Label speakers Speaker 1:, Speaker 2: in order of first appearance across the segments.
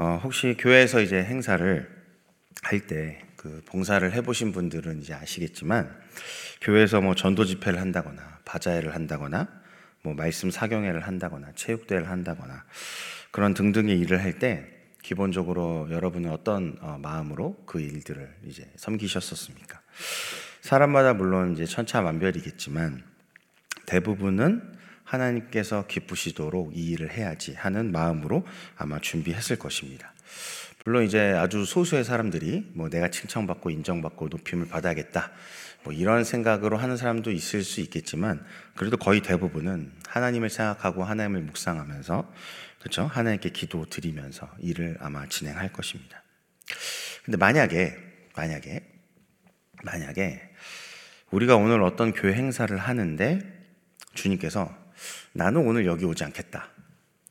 Speaker 1: 어, 혹시 교회에서 이제 행사를 할 때 그 봉사를 해보신 분들은 이제 아시겠지만 교회에서 뭐 전도 집회를 한다거나 바자회를 한다거나 뭐 말씀 사경회를 한다거나 체육대회를 한다거나 그런 등등의 일을 할 때 기본적으로 여러분은 어떤 어, 마음으로 그 일들을 이제 섬기셨었습니까? 사람마다 물론 이제 천차만별이겠지만 대부분은 하나님께서 기쁘시도록 이 일을 해야지 하는 마음으로 아마 준비했을 것입니다. 물론 이제 아주 소수의 사람들이 뭐 내가 칭찬받고 인정받고 높임을 받아야겠다. 뭐 이런 생각으로 하는 사람도 있을 수 있겠지만 그래도 거의 대부분은 하나님을 생각하고 하나님을 묵상하면서 그렇죠? 하나님께 기도 드리면서 일을 아마 진행할 것입니다. 근데 만약에 만약에 만약에 우리가 오늘 어떤 교회 행사를 하는데 주님께서 나는 오늘 여기 오지 않겠다.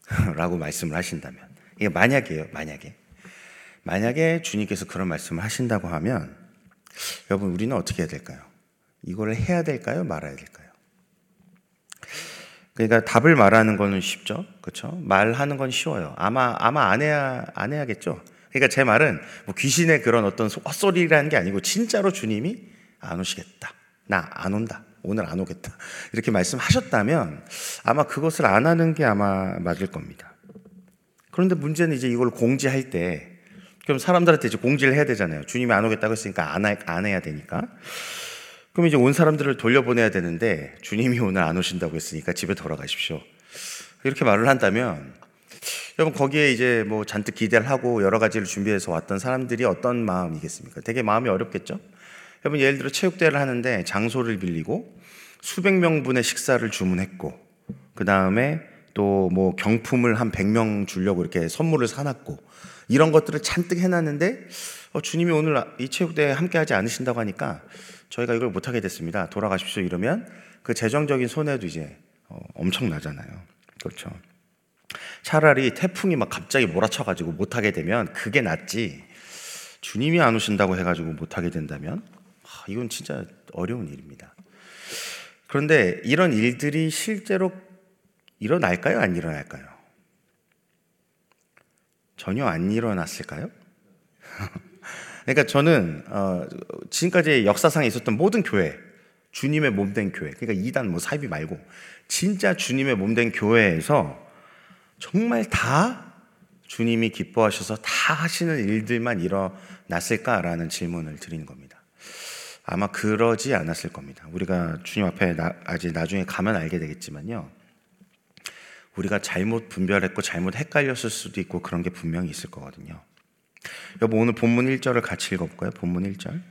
Speaker 1: 라고 말씀을 하신다면. 이게 만약이에요, 만약에. 만약에 주님께서 그런 말씀을 하신다고 하면, 여러분, 우리는 어떻게 해야 될까요? 이거를 해야 될까요? 말아야 될까요? 그러니까 답을 말하는 거는 쉽죠. 그렇죠? 말하는 건 쉬워요. 아마, 아마 안 해야, 안 해야겠죠. 그러니까 제 말은 뭐 귀신의 그런 어떤 헛소리라는 게 아니고 진짜로 주님이 안 오시겠다. 나 안 온다. 오늘 안 오겠다. 이렇게 말씀하셨다면 아마 그것을 안 하는 게 아마 맞을 겁니다. 그런데 문제는 이제 이걸 공지할 때 그럼 사람들한테 이제 공지를 해야 되잖아요. 주님이 안 오겠다고 했으니까 안, 안 해야 되니까. 그럼 이제 온 사람들을 돌려보내야 되는데 주님이 오늘 안 오신다고 했으니까 집에 돌아가십시오. 이렇게 말을 한다면 여러분 거기에 이제 뭐 잔뜩 기대를 하고 여러 가지를 준비해서 왔던 사람들이 어떤 마음이겠습니까? 되게 마음이 어렵겠죠? 여러분 예를 들어 체육대회를 하는데 장소를 빌리고 수백 명분의 식사를 주문했고 그 다음에 또 뭐 경품을 한 100명 주려고 이렇게 선물을 사놨고 이런 것들을 잔뜩 해놨는데 어, 주님이 오늘 이 체육대회 함께하지 않으신다고 하니까 저희가 이걸 못하게 됐습니다. 돌아가십시오 이러면 그 재정적인 손해도 이제 어, 엄청나잖아요. 그렇죠. 차라리 태풍이 막 갑자기 몰아쳐가지고 못하게 되면 그게 낫지. 주님이 안 오신다고 해가지고 못하게 된다면 이건 진짜 어려운 일입니다. 그런데 이런 일들이 실제로 일어날까요? 안 일어날까요? 전혀 안 일어났을까요? 그러니까 저는 어, 지금까지 역사상에 있었던 모든 교회, 주님의 몸된 교회, 그러니까 이단 뭐 사이비 말고 진짜 주님의 몸된 교회에서 정말 다 주님이 기뻐하셔서 다 하시는 일들만 일어났을까라는 질문을 드리는 겁니다. 아마 그러지 않았을 겁니다. 우리가 주님 앞에 나, 아직 나중에 가면 알게 되겠지만요. 우리가 잘못 분별했고 잘못 헷갈렸을 수도 있고 그런 게 분명히 있을 거거든요. 여보 오늘 본문 1절을 같이 읽어볼까요? 본문 1절.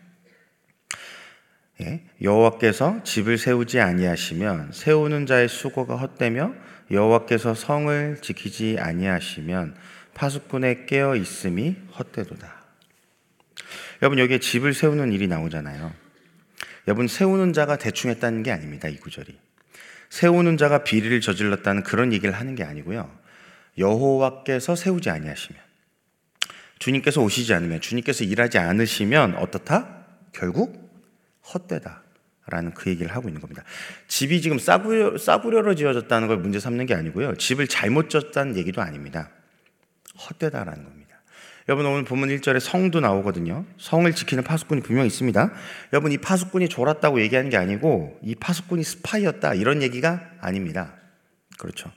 Speaker 1: 예, 여호와께서 집을 세우지 아니하시면 세우는 자의 수고가 헛되며 여호와께서 성을 지키지 아니하시면 파수꾼의 깨어 있음이 헛되도다. 여러분 여기에 집을 세우는 일이 나오잖아요. 여러분 세우는 자가 대충 했다는 게 아닙니다. 이 구절이. 세우는 자가 비리를 저질렀다는 그런 얘기를 하는 게 아니고요. 여호와께서 세우지 아니하시면 주님께서 오시지 않으면 주님께서 일하지 않으시면 어떻다? 결국 헛되다. 라는 그 얘기를 하고 있는 겁니다. 집이 지금 싸구려, 싸구려로 지어졌다는 걸 문제 삼는 게 아니고요. 집을 잘못 졌다는 얘기도 아닙니다. 헛되다라는 겁니다. 여러분 오늘 본문 1절에 성도 나오거든요. 성을 지키는 파수꾼이 분명 있습니다. 여러분 이 파수꾼이 졸았다고 얘기하는 게 아니고 이 파수꾼이 스파이였다 이런 얘기가 아닙니다. 그렇죠.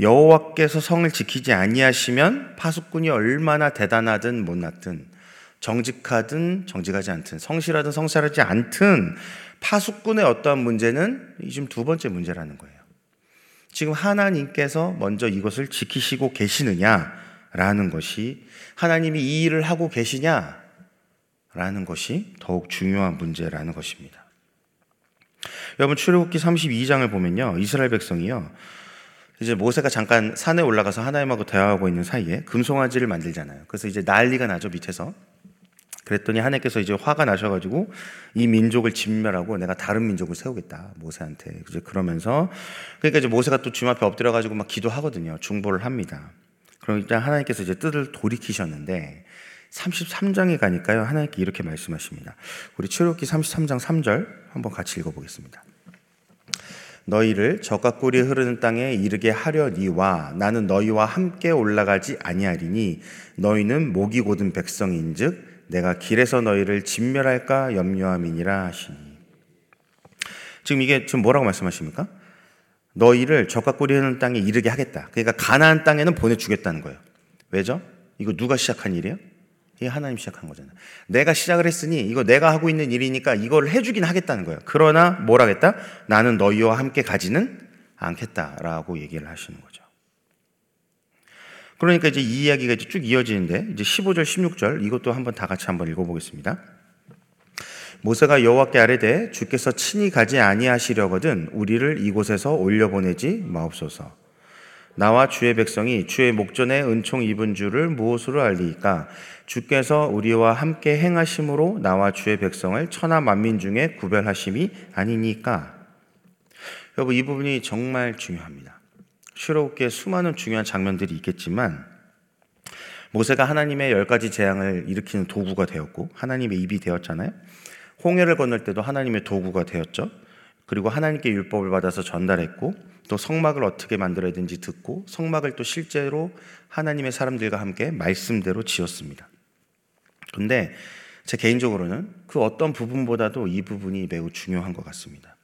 Speaker 1: 여호와께서 성을 지키지 아니하시면 파수꾼이 얼마나 대단하든 못났든 정직하든 정직하지 않든 성실하든 성실하지 않든 파수꾼의 어떠한 문제는 지금 두 번째 문제라는 거예요. 지금 하나님께서 먼저 이것을 지키시고 계시느냐라는 것이 하나님이 이 일을 하고 계시냐? 라는 것이 더욱 중요한 문제라는 것입니다. 여러분, 출애굽기 32장을 보면요. 이스라엘 백성이요. 이제 모세가 잠깐 산에 올라가서 하나님하고 대화하고 있는 사이에 금송아지를 만들잖아요. 그래서 이제 난리가 나죠, 밑에서. 그랬더니 하나님께서 이제 화가 나셔가지고 이 민족을 진멸하고 내가 다른 민족을 세우겠다 모세한테 이제 그러면서 그러니까 이제 모세가 또 주님 앞에 엎드려가지고 막 기도하거든요 중보를 합니다. 그럼 일단 하나님께서 이제 뜻을 돌이키셨는데 33장에 가니까요. 하나님께 이렇게 말씀하십니다. 우리 출애굽기 33장 3절 한번 같이 읽어 보겠습니다. 너희를 적과 꿀이 흐르는 땅에 이르게 하려니와 나는 너희와 함께 올라가지 아니하리니 너희는 목이 고든 백성인즉 내가 길에서 너희를 진멸할까 염려함이니라 하시니 지금 이게 지금 뭐라고 말씀하십니까? 너희를 적과 꿀이 흐르는 땅에 이르게 하겠다. 그러니까 가나안 땅에는 보내주겠다는 거예요. 왜죠? 이거 누가 시작한 일이에요? 이게 하나님 시작한 거잖아요. 내가 시작을 했으니 이거 내가 하고 있는 일이니까 이걸 해주긴 하겠다는 거예요. 그러나 뭘 하겠다? 나는 너희와 함께 가지는 않겠다라고 얘기를 하시는 거죠. 그러니까 이제 이 이야기가 이제 쭉 이어지는데 이제 15절, 16절 이것도 한번 다 같이 한번 읽어보겠습니다. 모세가 여호와께 아뢰되 주께서 친히 가지 아니하시려거든 우리를 이곳에서 올려 보내지 마옵소서. 나와 주의 백성이 주의 목전에 은총 입은 줄을 무엇으로 알리까? 주께서 우리와 함께 행하심으로 나와 주의 백성을 천하 만민 중에 구별하심이 아니니까. 여러분 이 부분이 정말 중요합니다. 실롭게 수많은 중요한 장면들이 있겠지만 모세가 하나님의 열 가지 재앙을 일으키는 도구가 되었고 하나님의 입이 되었잖아요. 홍해를 건널 때도 하나님의 도구가 되었죠. 그리고 하나님께 율법을 받아서 전달했고 또 성막을 어떻게 만들어야 되는지 듣고 성막을 또 실제로 하나님의 사람들과 함께 말씀대로 지었습니다. 근데 제 개인적으로는 그 어떤 부분보다도 이 부분이 매우 중요한 것 같습니다.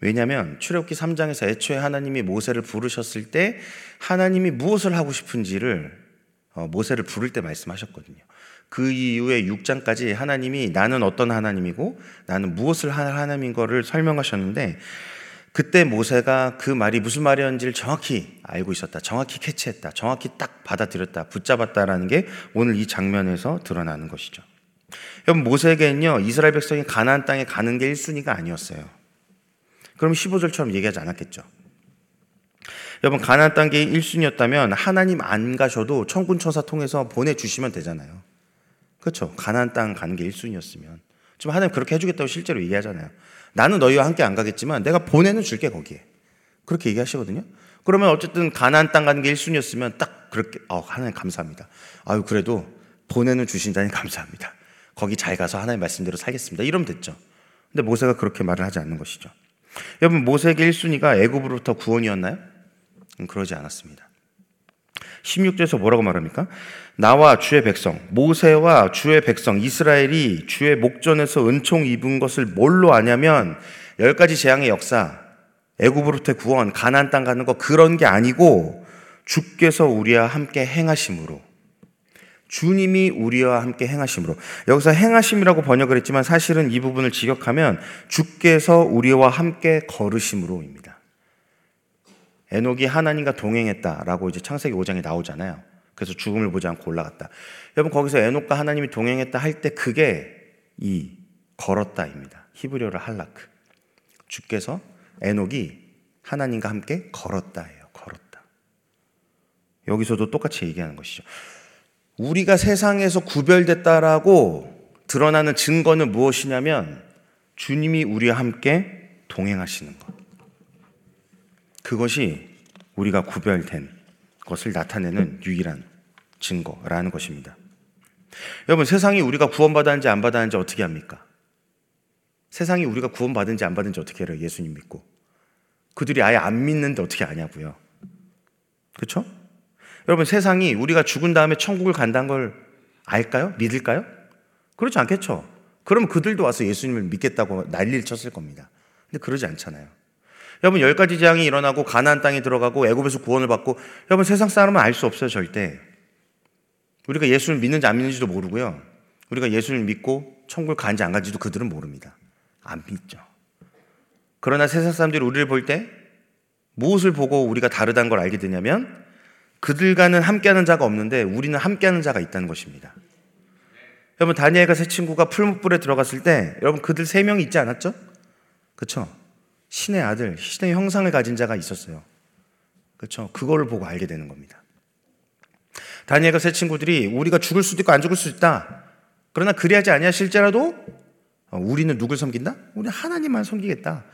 Speaker 1: 왜냐하면 출애굽기 3장에서 애초에 하나님이 모세를 부르셨을 때 하나님이 무엇을 하고 싶은지를 어, 모세를 부를 때 말씀하셨거든요. 그 이후에 6장까지 하나님이 나는 어떤 하나님이고 나는 무엇을 할 하나님인 거를 설명하셨는데 그때 모세가 그 말이 무슨 말이었는지를 정확히 알고 있었다. 정확히 캐치했다. 정확히 딱 받아들였다. 붙잡았다라는 게 오늘 이 장면에서 드러나는 것이죠. 여러분 모세에게는요. 이스라엘 백성이 가나안 땅에 가는 게 1순위가 아니었어요. 그럼 15절처럼 얘기하지 않았겠죠. 여러분 가나안 땅이 1순위였다면 하나님 안 가셔도 천군 천사 통해서 보내 주시면 되잖아요. 그렇죠. 가나안 땅 가는 게 1순위였으면 지금 하나님 그렇게 해주겠다고 실제로 얘기하잖아요. 나는 너희와 함께 안 가겠지만 내가 보내는 줄게 거기에. 그렇게 얘기하시거든요. 그러면 어쨌든 가나안 땅 가는 게 1순위였으면 딱 그렇게 어, 하나님 감사합니다. 아유 그래도 보내는 주신다니 감사합니다. 거기 잘 가서 하나님 말씀대로 살겠습니다. 이러면 됐죠. 근데 모세가 그렇게 말을 하지 않는 것이죠. 여러분 모세에게 1순위가 애굽으로부터 구원이었나요? 음, 그러지 않았습니다. 16절에서 뭐라고 말합니까? 나와 주의 백성, 모세와 주의 백성, 이스라엘이 주의 목전에서 은총 입은 것을 뭘로 아냐면 열 가지 재앙의 역사, 애굽으로부터 구원, 가나안 땅 가는 거 그런 게 아니고 주께서 우리와 함께 행하심으로 주님이 우리와 함께 행하심으로 여기서 행하심이라고 번역을 했지만 사실은 이 부분을 직역하면 주께서 우리와 함께 걸으심으로입니다. 에녹이 하나님과 동행했다라고 이제 창세기 5장에 나오잖아요. 그래서 죽음을 보지 않고 올라갔다. 여러분 거기서 에녹과 하나님이 동행했다 할 때 그게 이 걸었다입니다. 히브리어로 할라크. 주께서 에녹이 하나님과 함께 걸었다예요. 걸었다. 여기서도 똑같이 얘기하는 것이죠. 우리가 세상에서 구별됐다라고 드러나는 증거는 무엇이냐면 주님이 우리와 함께 동행하시는 것. 그것이 우리가 구별된 것을 나타내는 유일한 증거라는 것입니다. 여러분, 세상이 우리가 구원받았는지 안 받았는지 어떻게 합니까? 세상이 우리가 구원받은지 안 받은지 어떻게 알아요? 예수님 믿고. 그들이 아예 안 믿는데 어떻게 아냐고요. 그렇죠? 여러분, 세상이 우리가 죽은 다음에 천국을 간다는 걸 알까요? 믿을까요? 그렇지 않겠죠. 그럼 그들도 와서 예수님을 믿겠다고 난리를 쳤을 겁니다. 근데 그러지 않잖아요. 여러분 열 가지 재앙이 일어나고 가나안 땅에 들어가고 애굽에서 구원을 받고 여러분 세상 사람은 알 수 없어요 절대. 우리가 예수를 믿는지 안 믿는지도 모르고요. 우리가 예수를 믿고 천국을 간지 안 간지도 그들은 모릅니다. 안 믿죠. 그러나 세상 사람들이 우리를 볼 때 무엇을 보고 우리가 다르다는 걸 알게 되냐면 그들과는 함께하는 자가 없는데 우리는 함께하는 자가 있다는 것입니다. 여러분 다니엘과 세 친구가 풀무불에 들어갔을 때 여러분 그들 세 명이 있지 않았죠? 그렇죠? 신의 아들, 신의 형상을 가진 자가 있었어요. 그렇죠? 그거를 보고 알게 되는 겁니다. 다니엘과 세 친구들이 우리가 죽을 수도 있고 안 죽을 수 있다. 그러나 그리하지 아니하 실제라도 어, 우리는 누굴 섬긴다? 우리 하나님만 섬기겠다.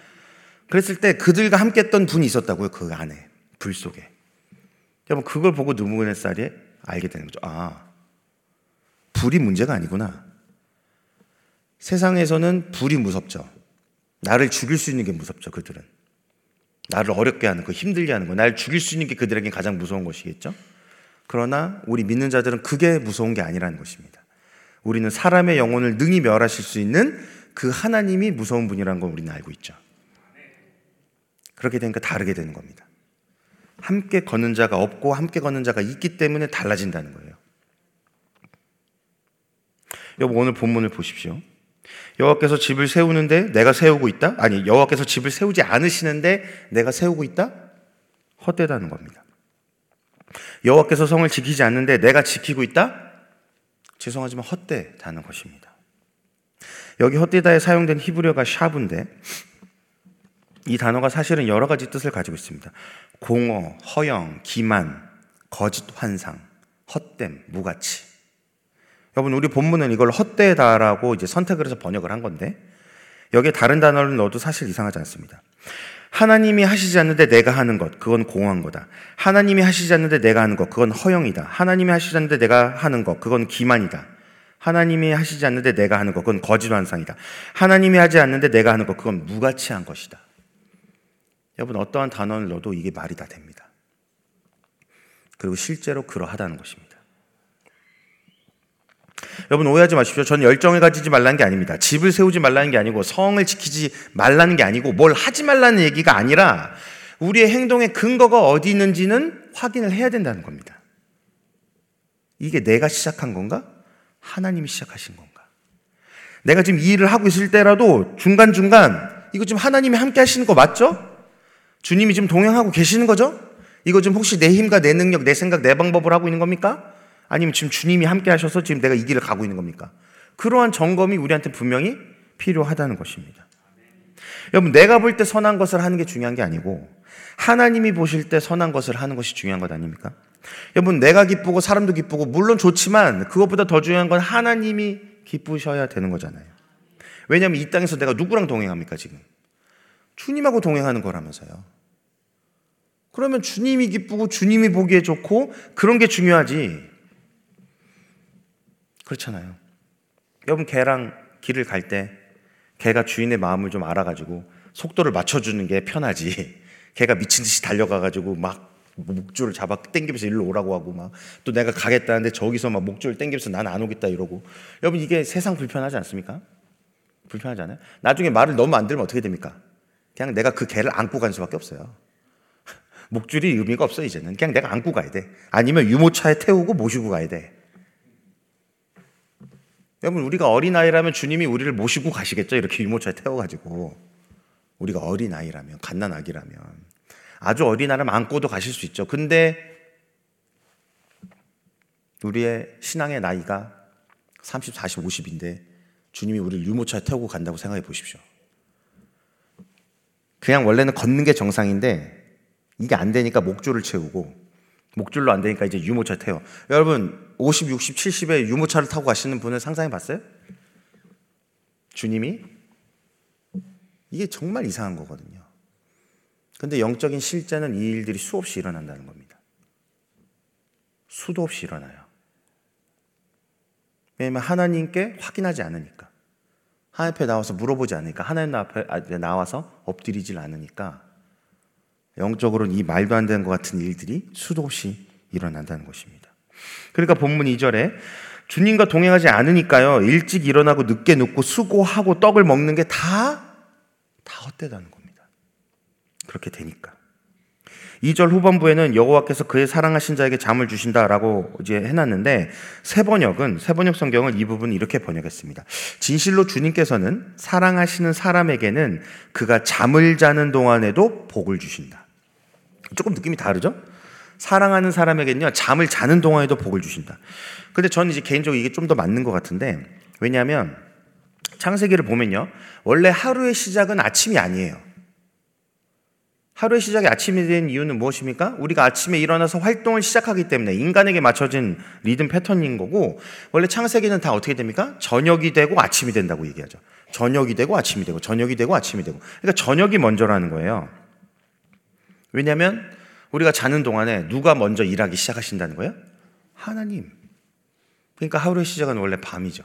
Speaker 1: 그랬을 때 그들과 함께 했던 분이 있었다고요. 그 안에 불 속에. 여러분 그걸 보고 누무네살이 알게 되는 거죠. 아 불이 문제가 아니구나. 세상에서는 불이 무섭죠. 나를 죽일 수 있는 게 무섭죠, 그들은. 나를 어렵게 하는 거, 힘들게 하는 거, 날 죽일 수 있는 게 그들에게 가장 무서운 것이겠죠? 그러나 우리 믿는 자들은 그게 무서운 게 아니라는 것입니다. 우리는 사람의 영혼을 능히 멸하실 수 있는 그 하나님이 무서운 분이라는 걸 우리는 알고 있죠. 그렇게 되니까 다르게 되는 겁니다. 함께 걷는 자가 없고 함께 걷는 자가 있기 때문에 달라진다는 거예요. 여러분 오늘 본문을 보십시오. 여호와께서 집을 세우는데 내가 세우고 있다? 아니 여호와께서 집을 세우지 않으시는데 내가 세우고 있다? 헛되다는 겁니다. 여호와께서 성을 지키지 않는데 내가 지키고 있다? 죄송하지만 헛되다는 것입니다. 여기 헛되다에 사용된 히브리어가 샤브인데 이 단어가 사실은 여러 가지 뜻을 가지고 있습니다. 공허, 허영, 기만, 거짓 환상, 헛됨, 무가치. 여러분, 우리 본문은 이걸 헛되다라고 이제 선택을 해서 번역을 한 건데, 여기에 다른 단어를 넣어도 사실 이상하지 않습니다. 하나님이 하시지 않는데 내가 하는 것, 그건 공허한 거다. 하나님이 하시지 않는데 내가 하는 것, 그건 허영이다. 하나님이 하시지 않는데 내가 하는 것, 그건 기만이다. 하나님이 하시지 않는데 내가 하는 것, 그건 거짓 환상이다. 하나님이 하지 않는데 내가 하는 것, 그건 무가치한 것이다. 여러분, 어떠한 단어를 넣어도 이게 말이 다 됩니다. 그리고 실제로 그러하다는 것입니다. 여러분 오해하지 마십시오. 전 열정을 가지지 말라는 게 아닙니다. 집을 세우지 말라는 게 아니고 성을 지키지 말라는 게 아니고 뭘 하지 말라는 얘기가 아니라 우리의 행동의 근거가 어디 있는지는 확인을 해야 된다는 겁니다. 이게 내가 시작한 건가? 하나님이 시작하신 건가? 내가 지금 이 일을 하고 있을 때라도 중간중간 이거 지금 하나님이 함께 하시는 거 맞죠? 주님이 지금 동행하고 계시는 거죠? 이거 지금 혹시 내 힘과 내 능력, 내 생각, 내 방법을 하고 있는 겁니까? 아니면 지금 주님이 함께 하셔서 지금 내가 이 길을 가고 있는 겁니까? 그러한 점검이 우리한테 분명히 필요하다는 것입니다. 여러분, 내가 볼 때 선한 것을 하는 게 중요한 게 아니고 하나님이 보실 때 선한 것을 하는 것이 중요한 것 아닙니까? 여러분, 내가 기쁘고 사람도 기쁘고 물론 좋지만 그것보다 더 중요한 건 하나님이 기쁘셔야 되는 거잖아요. 왜냐하면 이 땅에서 내가 누구랑 동행합니까, 지금? 주님하고 동행하는 거라면서요. 그러면 주님이 기쁘고 주님이 보기에 좋고 그런 게 중요하지. 그렇잖아요. 여러분 개랑 길을 갈 때 개가 주인의 마음을 좀 알아가지고 속도를 맞춰주는 게 편하지. 개가 미친 듯이 달려가가지고 막 목줄을 잡아 땡기면서 일로 오라고 하고 막 또 내가 가겠다는데 저기서 막 목줄을 땡기면서 난 안 오겠다 이러고 여러분 이게 세상 불편하지 않습니까? 불편하지 않아요? 나중에 말을 너무 안 들으면 어떻게 됩니까? 그냥 내가 그 개를 안고 갈 수밖에 없어요. 목줄이 의미가 없어 이제는 그냥 내가 안고 가야 돼. 아니면 유모차에 태우고 모시고 가야 돼. 여러분 우리가 어린아이라면 주님이 우리를 모시고 가시겠죠. 이렇게 유모차에 태워가지고 우리가 어린아이라면 갓난아기라면 아주 어린아이라면 안고도 가실 수 있죠. 근데 우리의 신앙의 나이가 30, 40, 50인데 주님이 우리를 유모차에 태우고 간다고 생각해 보십시오. 그냥 원래는 걷는 게 정상인데 이게 안 되니까 목줄을 채우고 목줄로 안 되니까 이제 유모차 태워. 여러분 50, 60, 70에 유모차를 타고 가시는 분을 상상해 봤어요? 주님이 이게 정말 이상한 거거든요. 근데 영적인 실제는 이 일들이 수없이 일어난다는 겁니다. 수도 없이 일어나요. 왜냐하면 하나님께 확인하지 않으니까. 하나님 앞에 나와서 물어보지 않으니까. 하나님 앞에 아, 나와서 엎드리질 않으니까. 영적으로는 이 말도 안 되는 것 같은 일들이 수도 없이 일어난다는 것입니다. 그러니까 본문 2절에 주님과 동행하지 않으니까요. 일찍 일어나고 늦게 눕고 수고하고 떡을 먹는 게 다, 다 헛되다는 겁니다. 그렇게 되니까. 2절 후반부에는 여호와께서 그의 사랑하신 자에게 잠을 주신다라고 이제 해놨는데 세 번역은 세 번역 성경을 이 부분 이렇게 번역했습니다. 진실로 주님께서는 사랑하시는 사람에게는 그가 잠을 자는 동안에도 복을 주신다. 조금 느낌이 다르죠? 사랑하는 사람에게는요, 잠을 자는 동안에도 복을 주신다. 근데 저는 이제 개인적으로 이게 좀 더 맞는 것 같은데, 왜냐하면 창세기를 보면요, 원래 하루의 시작은 아침이 아니에요. 하루의 시작이 아침이 된 이유는 무엇입니까? 우리가 아침에 일어나서 활동을 시작하기 때문에 인간에게 맞춰진 리듬 패턴인 거고, 원래 창세기는 다 어떻게 됩니까? 저녁이 되고 아침이 된다고 얘기하죠. 저녁이 되고 아침이 되고, 저녁이 되고 아침이 되고. 그러니까 저녁이 먼저라는 거예요. 왜냐하면 우리가 자는 동안에 누가 먼저 일하기 시작하신다는 거예요? 하나님. 그러니까 하루의 시작은 원래 밤이죠.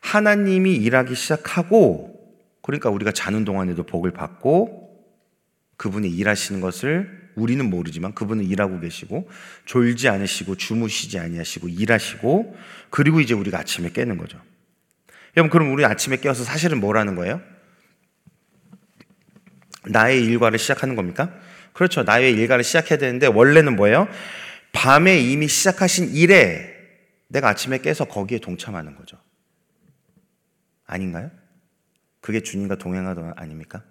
Speaker 1: 하나님이 일하기 시작하고, 그러니까 우리가 자는 동안에도 복을 받고, 그분이 일하시는 것을 우리는 모르지만 그분은 일하고 계시고 졸지 않으시고 주무시지 아니하시고 일하시고 그리고 이제 우리가 아침에 깨는 거죠. 여러분 그럼 우리 아침에 깨어서 사실은 뭐라는 거예요? 나의 일과를 시작하는 겁니까? 그렇죠. 나의 일과를 시작해야 되는데 원래는 뭐예요? 밤에 이미 시작하신 일에 내가 아침에 깨서 거기에 동참하는 거죠. 아닌가요? 그게 주님과 동행하던 아닙니까?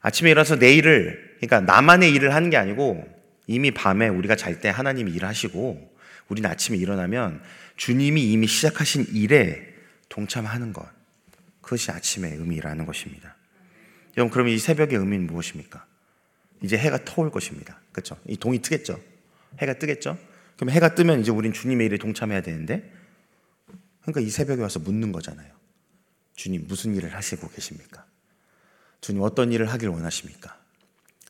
Speaker 1: 아침에 일어나서 내 일을, 그러니까 나만의 일을 하는 게 아니고 이미 밤에 우리가 잘 때 하나님이 일하시고 우리는 아침에 일어나면 주님이 이미 시작하신 일에 동참하는 것. 그것이 아침의 의미라는 것입니다. 여러분, 그럼 이 새벽의 의미는 무엇입니까? 이제 해가 터올 것입니다. 그렇죠? 이 동이 트겠죠? 해가 뜨겠죠? 그럼 해가 뜨면 이제 우린 주님의 일에 동참해야 되는데 그러니까 이 새벽에 와서 묻는 거잖아요. 주님 무슨 일을 하시고 계십니까? 주님 어떤 일을 하길 원하십니까?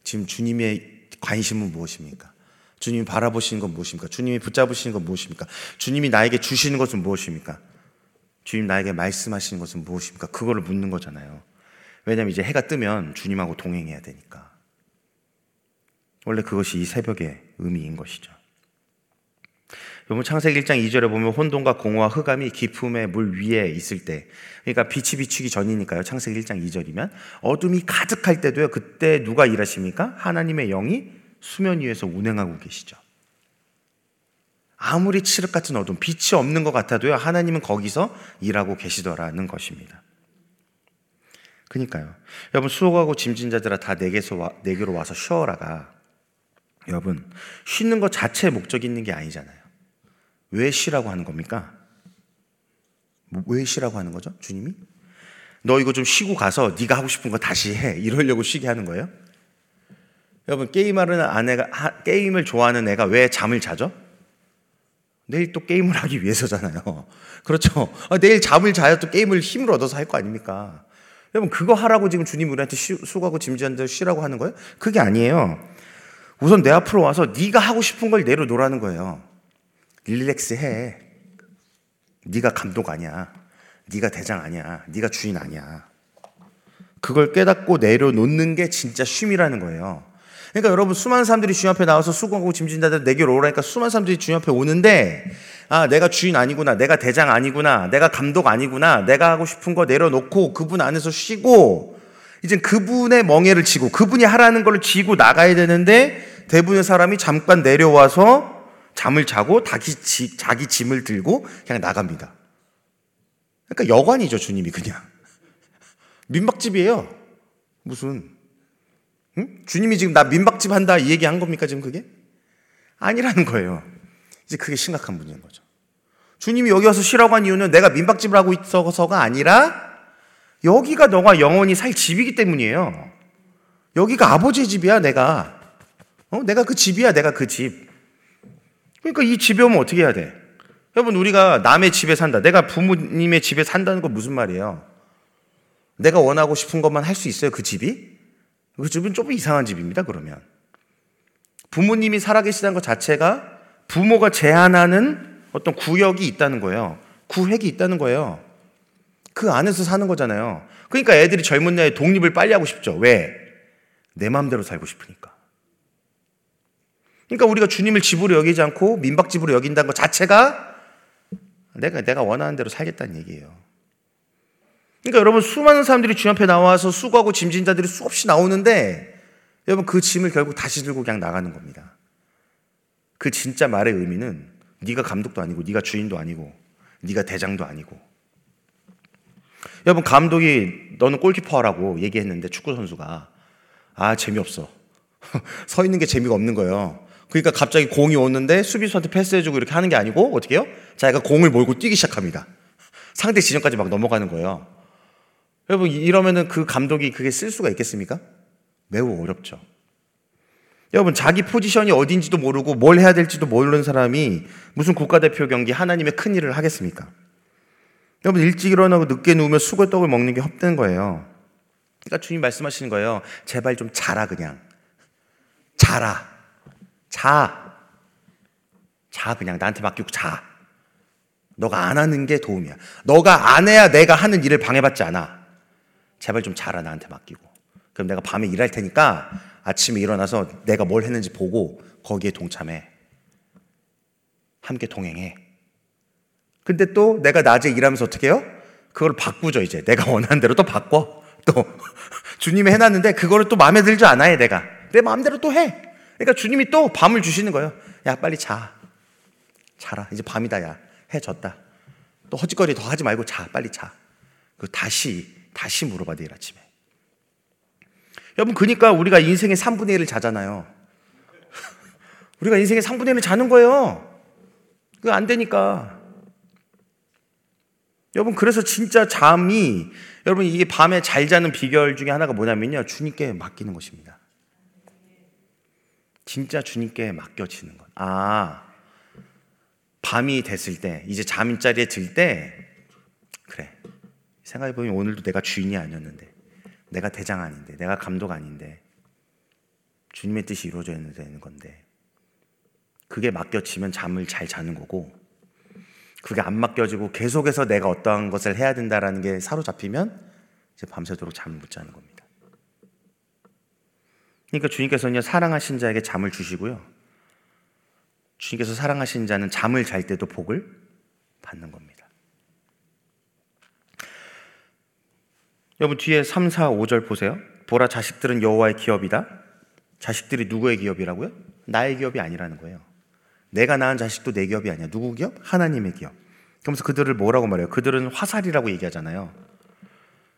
Speaker 1: 지금 주님의 관심은 무엇입니까? 주님이 바라보시는 건 무엇입니까? 주님이 붙잡으시는 건 무엇입니까? 주님이 나에게 주시는 것은 무엇입니까? 주님 나에게 말씀하시는 것은 무엇입니까? 그거를 묻는 거잖아요. 왜냐하면 이제 해가 뜨면 주님하고 동행해야 되니까. 원래 그것이 이 새벽의 의미인 것이죠. 여러분 창세기 1장 2절에 보면 혼돈과 공허와 흑암이 깊음의 물 위에 있을 때 그러니까 빛이 비추기 전이니까요. 창세기 1장 2절이면 어둠이 가득할 때도요. 그때 누가 일하십니까? 하나님의 영이 수면 위에서 운행하고 계시죠. 아무리 칠흑 같은 어둠, 빛이 없는 것 같아도요. 하나님은 거기서 일하고 계시더라는 것입니다. 그러니까요. 여러분 수고하고 짐진 자들아 다 내게서 와, 내게로 와서 쉬어라가 여러분 쉬는 것 자체에 목적이 있는 게 아니잖아요. 왜 쉬라고 하는 겁니까? 뭐, 왜 쉬라고 하는 거죠? 주님이? 너 이거 좀 쉬고 가서 네가 하고 싶은 거 다시 해. 이러려고 쉬게 하는 거예요? 여러분 게임하는 아내가 게임을 좋아하는 애가 왜 잠을 자죠? 내일 또 게임을 하기 위해서잖아요. 그렇죠? 아, 내일 잠을 자야 또 게임을 힘을 얻어서 할 거 아닙니까? 여러분 그거 하라고 지금 주님 우리한테 수고하고 짐지한테 쉬라고 하는 거예요? 그게 아니에요. 우선 내 앞으로 와서 네가 하고 싶은 걸 내려놓으라는 거예요. 릴렉스 해. 네가 감독 아니야. 네가 대장 아니야. 네가 주인 아니야. 그걸 깨닫고 내려놓는 게 진짜 쉼이라는 거예요. 그러니까 여러분 수많은 사람들이 주님 앞에 나와서 수고하고 짐진다들 내게로 오라니까 수많은 사람들이 주님 앞에 오는데 아 내가 주인 아니구나 내가 대장 아니구나 내가 감독 아니구나 내가 하고 싶은 거 내려놓고 그분 안에서 쉬고 이제 그분의 멍해를 치고 그분이 하라는 걸 쥐고 나가야 되는데 대부분의 사람이 잠깐 내려와서 잠을 자고 자기, 자기 짐을 들고 그냥 나갑니다. 그러니까 여관이죠, 주님이 그냥. 민박집이에요. 무슨. 응? 주님이 지금 나 민박집 한다 이 얘기 한 겁니까, 지금 그게? 아니라는 거예요. 이제 그게 심각한 문제인 거죠. 주님이 여기 와서 쉬라고 한 이유는 내가 민박집을 하고 있어서가 아니라 여기가 너가 영원히 살 집이기 때문이에요. 여기가 아버지의 집이야, 내가. 어? 내가 그 집이야, 내가 그 집. 그러니까 이 집에 오면 어떻게 해야 돼? 여러분, 우리가 남의 집에 산다. 내가 부모님의 집에 산다는 건 무슨 말이에요? 내가 원하고 싶은 것만 할 수 있어요, 그 집이? 그 집은 좀 이상한 집입니다, 그러면. 부모님이 살아계시다는 것 자체가 부모가 제한하는 어떤 구역이 있다는 거예요. 구획이 있다는 거예요. 그 안에서 사는 거잖아요. 그러니까 애들이 젊은 나이에 독립을 빨리 하고 싶죠. 왜? 내 마음대로 살고 싶으니까. 그러니까 우리가 주님을 집으로 여기지 않고 민박집으로 여긴다는 것 자체가 내가, 내가 원하는 대로 살겠다는 얘기예요. 그러니까 여러분 수많은 사람들이 주님 앞에 나와서 수고하고 짐진 자들이 수없이 나오는데 여러분 그 짐을 결국 다시 들고 그냥 나가는 겁니다. 그 진짜 말의 의미는 네가 감독도 아니고 네가 주인도 아니고 네가 대장도 아니고 여러분 감독이 너는 골키퍼 하라고 얘기했는데 축구 선수가 아 재미없어 서 있는 게 재미가 없는 거예요. 그러니까 갑자기 공이 오는데 수비수한테 패스해주고 이렇게 하는 게 아니고 어떻게 해요? 자기가 공을 몰고 뛰기 시작합니다. 상대 지점까지 막 넘어가는 거예요. 여러분 이러면은 그 감독이 그게 쓸 수가 있겠습니까? 매우 어렵죠. 여러분 자기 포지션이 어딘지도 모르고 뭘 해야 될지도 모르는 사람이 무슨 국가대표 경기 하나님의 큰 일을 하겠습니까? 여러분 일찍 일어나고 늦게 누우면 수고떡을 먹는 게 헛된 거예요. 그러니까 주님 말씀하시는 거예요. 제발 좀 자라 그냥. 자라. 자. 자, 그냥 나한테 맡기고 자. 너가 안 하는 게 도움이야. 너가 안 해야 내가 하는 일을 방해받지 않아. 제발 좀 자라, 나한테 맡기고. 그럼 내가 밤에 일할 테니까 아침에 일어나서 내가 뭘 했는지 보고 거기에 동참해. 함께 동행해. 근데 또 내가 낮에 일하면서 어떻게 해요? 그걸 바꾸죠, 이제. 내가 원하는 대로 또 바꿔. 또 주님이 해놨는데 그거를 또 마음에 들지 않아요, 내가. 내 마음대로 또 해. 그러니까 주님이 또 밤을 주시는 거예요. 야, 빨리 자. 자라. 이제 밤이다, 야. 해 졌다. 또 허짓거리 더 하지 말고 자. 빨리 자. 그 다시, 다시 물어봐, 내일 아침에. 여러분, 그러니까 우리가 인생의 3분의 1을 자잖아요. 우리가 인생의 3분의 1을 자는 거예요. 그거 안 되니까. 여러분, 그래서 진짜 잠이, 여러분, 이게 밤에 잘 자는 비결 중에 하나가 뭐냐면요. 주님께 맡기는 것입니다. 진짜 주님께 맡겨지는 것. 아, 밤이 됐을 때, 이제 잠자리에 들 때, 그래. 생각해 보면 오늘도 내가 주인이 아니었는데, 내가 대장 아닌데, 내가 감독 아닌데, 주님의 뜻이 이루어져야 되는 건데, 그게 맡겨지면 잠을 잘 자는 거고, 그게 안 맡겨지고 계속해서 내가 어떠한 것을 해야 된다라는 게 사로잡히면 이제 밤새도록 잠을 못 자는 겁니다. 그러니까 주님께서는 사랑하신 자에게 잠을 주시고요. 주님께서 사랑하신 자는 잠을 잘 때도 복을 받는 겁니다. 여러분 뒤에 3, 4, 5절 보세요. 보라 자식들은 여호와의 기업이다. 자식들이 누구의 기업이라고요? 나의 기업이 아니라는 거예요. 내가 낳은 자식도 내 기업이 아니야. 누구 기업? 하나님의 기업. 그러면서 그들을 뭐라고 말해요? 그들은 화살이라고 얘기하잖아요.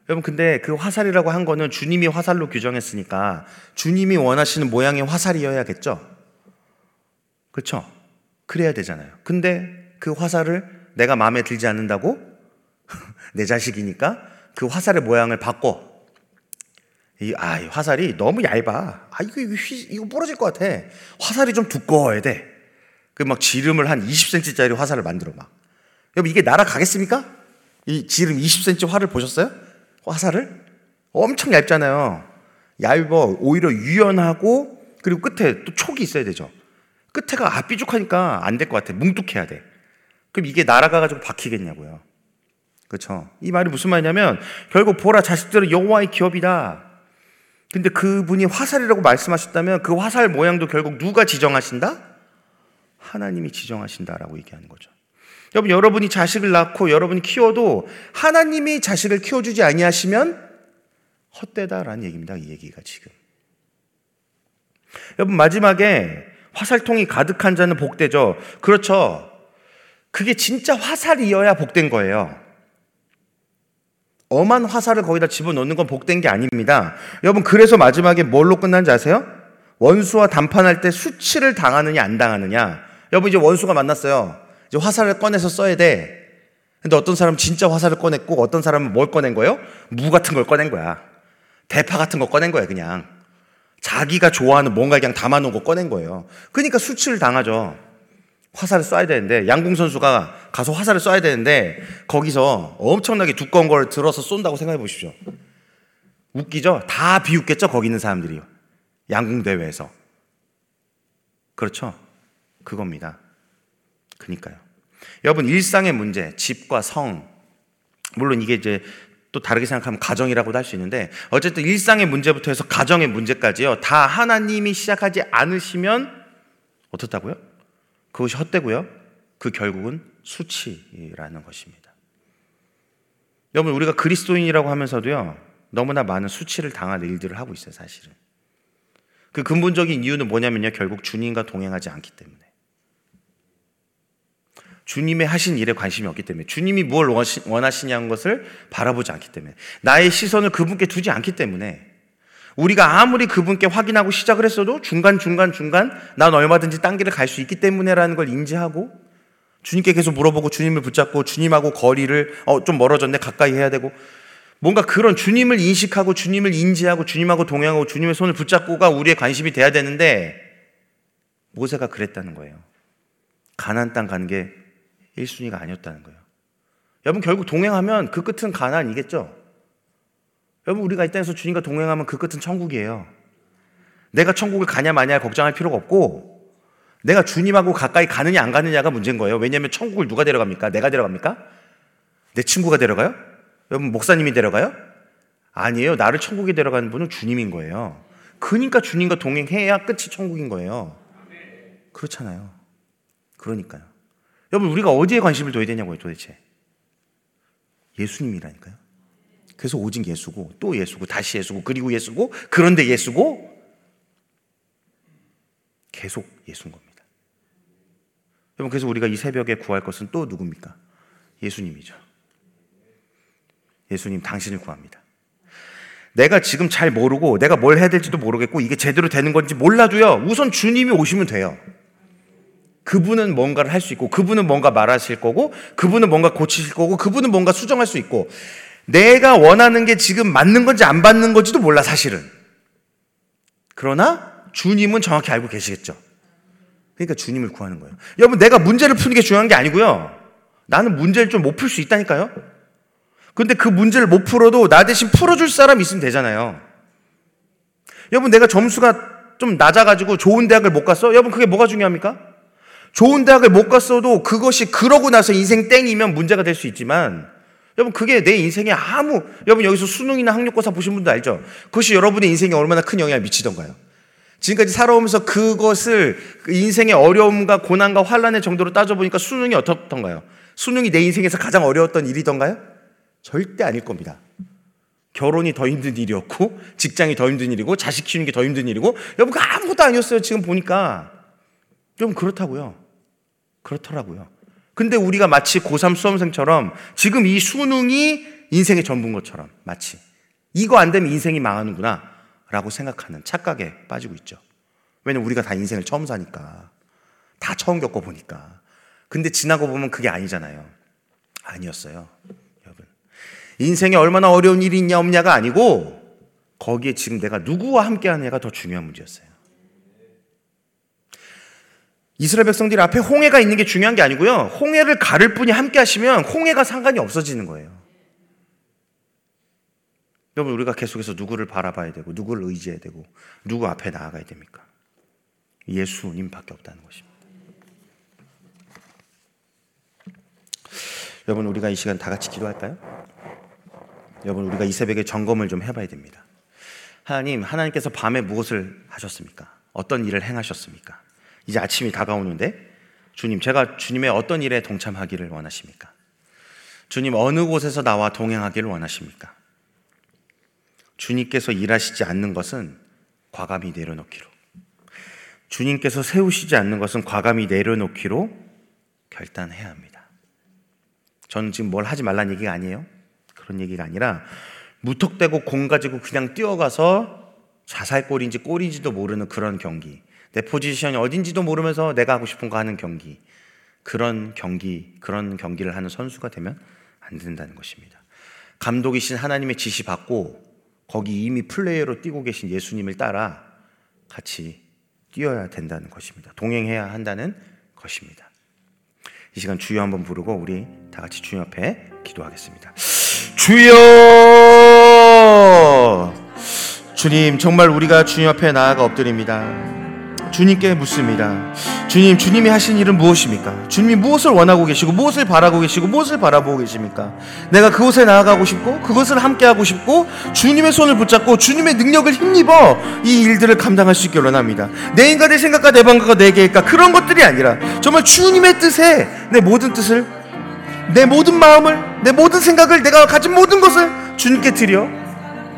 Speaker 1: 여러분, 근데 그 화살이라고 한 거는 주님이 화살로 규정했으니까 주님이 원하시는 모양의 화살이어야겠죠? 그렇죠? 그래야 되잖아요. 근데 그 화살을 내가 마음에 들지 않는다고? 내 자식이니까 그 화살의 모양을 바꿔. 이, 아, 이 화살이 너무 얇아. 아, 이거, 이거, 휘, 이거 부러질 것 같아. 화살이 좀 두꺼워야 돼. 그 막 지름을 한 20cm짜리 화살을 만들어 막. 여러분 이게 날아가겠습니까? 이 지름 20cm 활을 보셨어요? 화살을? 엄청 얇잖아요. 얇어. 오히려 유연하고 그리고 끝에 또 촉이 있어야 되죠. 끝에가 아 삐죽하니까 안 될 것 같아. 뭉툭해야 돼. 그럼 이게 날아가가지고 박히겠냐고요. 그렇죠? 이 말이 무슨 말이냐면 결국 보라 자식들은 여호와의 기업이다. 근데 그분이 화살이라고 말씀하셨다면 그 화살 모양도 결국 누가 지정하신다? 하나님이 지정하신다라고 얘기하는 거죠. 여러분, 여러분이 자식을 낳고 여러분이 키워도 하나님이 자식을 키워주지 아니하시면 헛되다라는 얘기입니다. 이 얘기가 지금. 여러분, 마지막에 화살통이 가득한 자는 복되죠. 그렇죠. 그게 진짜 화살이어야 복된 거예요. 엄한 화살을 거기다 집어넣는 건 복된 게 아닙니다. 여러분, 그래서 마지막에 뭘로 끝난지 아세요? 원수와 담판할 때 수치를 당하느냐, 안 당하느냐. 여러분 이제 원수가 만났어요. 이제 화살을 꺼내서 써야 돼. 근데 어떤 사람은 진짜 화살을 꺼냈고 어떤 사람은 뭘 꺼낸 거예요? 무 같은 걸 꺼낸 거야. 대파 같은 거 꺼낸 거야, 그냥. 자기가 좋아하는 뭔가 그냥 담아놓은 거 꺼낸 거예요. 그러니까 수치를 당하죠. 화살을 쏴야 되는데, 양궁 선수가 가서 화살을 쏴야 되는데, 거기서 엄청나게 두꺼운 걸 들어서 쏜다고 생각해 보십시오. 웃기죠? 다 비웃겠죠? 거기 있는 사람들이. 양궁 대회에서. 그렇죠? 그겁니다. 그니까요. 여러분, 일상의 문제, 집과 성, 물론 이게 이제 또 다르게 생각하면 가정이라고도 할 수 있는데, 어쨌든 일상의 문제부터 해서 가정의 문제까지요, 다 하나님이 시작하지 않으시면 어떻다고요? 그것이 헛되고요. 그 결국은 수치라는 것입니다. 여러분, 우리가 그리스도인이라고 하면서도요, 너무나 많은 수치를 당할 일들을 하고 있어요, 사실은. 그 근본적인 이유는 뭐냐면요, 결국 주님과 동행하지 않기 때문에. 주님의 하신 일에 관심이 없기 때문에 주님이 뭘 원하시냐는 것을 바라보지 않기 때문에 나의 시선을 그분께 두지 않기 때문에 우리가 아무리 그분께 확인하고 시작을 했어도 중간 중간 중간 난 얼마든지 딴 길을 갈 수 있기 때문에라는 걸 인지하고 주님께 계속 물어보고 주님을 붙잡고 주님하고 거리를 어, 좀 멀어졌네 가까이 해야 되고 뭔가 그런 주님을 인식하고 주님을 인지하고 주님하고 동행하고 주님의 손을 붙잡고가 우리의 관심이 돼야 되는데 모세가 그랬다는 거예요. 가난 땅 가는 게 1순위가 아니었다는 거예요. 여러분 결국 동행하면 그 끝은 가난이겠죠? 여러분 우리가 이 땅에서 주님과 동행하면 그 끝은 천국이에요. 내가 천국을 가냐 마냐 걱정할 필요가 없고 내가 주님하고 가까이 가느냐 안 가느냐가 문제인 거예요. 왜냐하면 천국을 누가 데려갑니까? 내가 데려갑니까? 내 친구가 데려가요? 여러분 목사님이 데려가요? 아니에요. 나를 천국에 데려가는 분은 주님인 거예요. 그러니까 주님과 동행해야 끝이 천국인 거예요. 그렇잖아요. 그러니까요. 여러분, 우리가 어디에 관심을 둬야 되냐고요, 도대체. 예수님이라니까요. 그래서 오직 예수고, 또 예수고, 다시 예수고, 그리고 예수고, 그런데 예수고, 계속 예수인 겁니다. 여러분, 그래서 우리가 이 새벽에 구할 것은 또 누굽니까? 예수님이죠. 예수님, 당신을 구합니다. 내가 지금 잘 모르고 내가 뭘 해야 될지도 모르겠고 이게 제대로 되는 건지 몰라도요. 우선 주님이 오시면 돼요. 그분은 뭔가를 할 수 있고 그분은 뭔가 말하실 거고 그분은 뭔가 고치실 거고 그분은 뭔가 수정할 수 있고 내가 원하는 게 지금 맞는 건지 안 맞는 건지도 몰라 사실은. 그러나 주님은 정확히 알고 계시겠죠. 그러니까 주님을 구하는 거예요. 여러분 내가 문제를 푸는 게 중요한 게 아니고요. 나는 문제를 좀 못 풀 수 있다니까요. 근데 그 문제를 못 풀어도 나 대신 풀어줄 사람 있으면 되잖아요. 여러분, 내가 점수가 좀 낮아가지고 좋은 대학을 못 갔어? 여러분, 그게 뭐가 중요합니까? 좋은 대학을 못 갔어도 그것이 그러고 나서 인생 땡이면 문제가 될 수 있지만, 여러분, 그게 내 인생에 아무, 여러분, 여기서 수능이나 학력고사 보신 분도 알죠? 그것이 여러분의 인생에 얼마나 큰 영향을 미치던가요? 지금까지 살아오면서 그것을 그 인생의 어려움과 고난과 환란의 정도로 따져보니까 수능이 어떻던가요? 수능이 내 인생에서 가장 어려웠던 일이던가요? 절대 아닐 겁니다. 결혼이 더 힘든 일이었고, 직장이 더 힘든 일이고, 자식 키우는 게 더 힘든 일이고, 여러분, 그 아무것도 아니었어요. 지금 보니까. 좀 그렇다고요. 그렇더라고요. 근데 우리가 마치 고3 수험생처럼 지금 이 수능이 인생의 전부인 것처럼 마치 이거 안 되면 인생이 망하는구나 라고 생각하는 착각에 빠지고 있죠. 왜냐면 우리가 다 인생을 처음 사니까. 다 처음 겪어보니까. 근데 지나고 보면 그게 아니잖아요. 아니었어요. 인생에 얼마나 어려운 일이 있냐 없냐가 아니고 거기에 지금 내가 누구와 함께 하느냐가 더 중요한 문제였어요. 이스라엘 백성들 앞에 홍해가 있는 게 중요한 게 아니고요. 홍해를 가를 뿐이 함께 하시면 홍해가 상관이 없어지는 거예요. 여러분 우리가 계속해서 누구를 바라봐야 되고 누구를 의지해야 되고 누구 앞에 나아가야 됩니까? 예수님밖에 없다는 것입니다. 여러분 우리가 이 시간 다 같이 기도할까요? 여러분 우리가 이 새벽에 점검을 좀 해봐야 됩니다. 하나님, 하나님께서 밤에 무엇을 하셨습니까? 어떤 일을 행하셨습니까? 이제 아침이 다가오는데 주님, 제가 주님의 어떤 일에 동참하기를 원하십니까? 주님, 어느 곳에서 나와 동행하기를 원하십니까? 주님께서 일하시지 않는 것은 과감히 내려놓기로. 주님께서 세우시지 않는 것은 과감히 내려놓기로 결단해야 합니다. 저는 지금 뭘 하지 말라는 얘기가 아니에요. 그런 얘기가 아니라 무턱대고 공 가지고 그냥 뛰어가서 자살골인지 골인지도 모르는 그런 경기. 내 포지션이 어딘지도 모르면서 내가 하고 싶은 거 하는 경기. 그런 경기, 그런 경기를 하는 선수가 되면 안 된다는 것입니다. 감독이신 하나님의 지시 받고 거기 이미 플레이어로 뛰고 계신 예수님을 따라 같이 뛰어야 된다는 것입니다. 동행해야 한다는 것입니다. 이 시간 주여 한번 부르고 우리 다 같이 주님 앞에 기도하겠습니다. 주여 주님 정말 우리가 주님 앞에 나아가 엎드립니다 주님께 묻습니다 주님 주님이 하신 일은 무엇입니까? 주님이 무엇을 원하고 계시고 무엇을 바라고 계시고 무엇을 바라보고 계십니까? 내가 그곳에 나아가고 싶고 그것을 함께하고 싶고 주님의 손을 붙잡고 주님의 능력을 힘입어 이 일들을 감당할 수 있기를 원합니다 내 인간의 생각과 내 방법과 내 계획과 그런 것들이 아니라 정말 주님의 뜻에 내 모든 뜻을 내 모든 마음을, 내 모든 생각을, 내가 가진 모든 것을 주님께 드려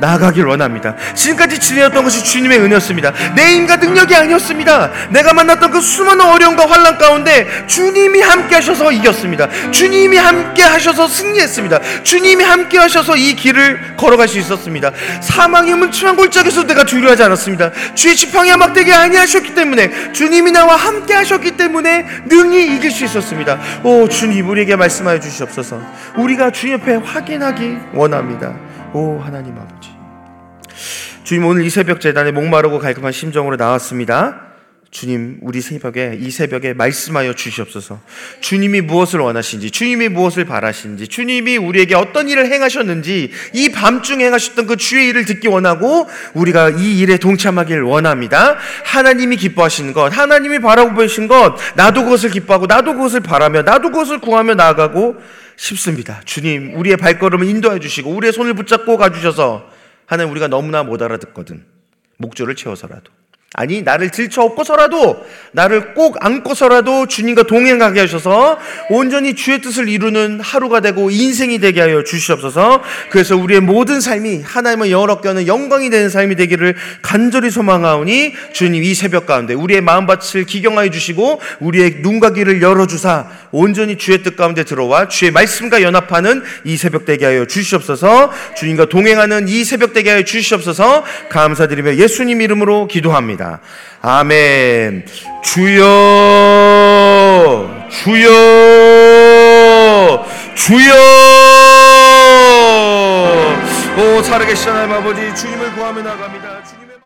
Speaker 1: 나아가길 원합니다. 지금까지 지내었던 것이 주님의 은혜였습니다. 내 힘과 능력이 아니었습니다. 내가 만났던 그 수많은 어려움과 환란 가운데 주님이 함께 하셔서 이겼습니다. 주님이 함께 하셔서 승리했습니다. 주님이 함께 하셔서 이 길을 걸어갈 수 있었습니다. 사망의 문침한 골짜기에서 내가 두려워하지 않았습니다. 주의 지팡이와 막대기 아니하셨기 때문에 주님이 나와 함께 하셨기 때문에 능히 이길 수 있었습니다. 오 주님 우리에게 말씀하여 주시옵소서. 우리가 주님 옆에 확인하기 원합니다. 오 하나님 아버지. 주님 오늘 이 새벽 재단에 목마르고 갈급한 심정으로 나왔습니다. 주님, 우리 새벽에, 이 새벽에 말씀하여 주시옵소서. 주님이 무엇을 원하신지, 주님이 무엇을 바라시는지, 주님이 우리에게 어떤 일을 행하셨는지, 이 밤중 행하셨던 그 주의 일을 듣기 원하고, 우리가 이 일에 동참하길 원합니다. 하나님이 기뻐하시는 것, 하나님이 바라고 보신 것, 나도 그것을 기뻐하고, 나도 그것을 바라며, 나도 그것을 구하며 나아가고 싶습니다. 주님, 우리의 발걸음을 인도해 주시고, 우리의 손을 붙잡고 가주셔서, 하는 우리가 너무나 못 알아듣거든. 목줄을 채워서라도. 아니, 나를 들쳐업고서라도, 나를 꼭 안고서라도 주님과 동행하게 하셔서 온전히 주의 뜻을 이루는 하루가 되고 인생이 되게 하여 주시옵소서. 그래서 우리의 모든 삶이 하나님을 영원롭게 하는 영광이 되는 삶이 되기를 간절히 소망하오니 주님 이 새벽 가운데 우리의 마음밭을 기경하여 주시고 우리의 눈과 귀를 열어주사 온전히 주의 뜻 가운데 들어와 주의 말씀과 연합하는 이 새벽 되게 하여 주시옵소서. 주님과 동행하는 이 새벽 되게 하여 주시옵소서. 감사드리며 예수님 이름으로 기도합니다. 기도합니다. 아멘. 주여, 주여, 주여. 오, 살아계신 하나님 아버지, 주님을 구하며 나갑니다.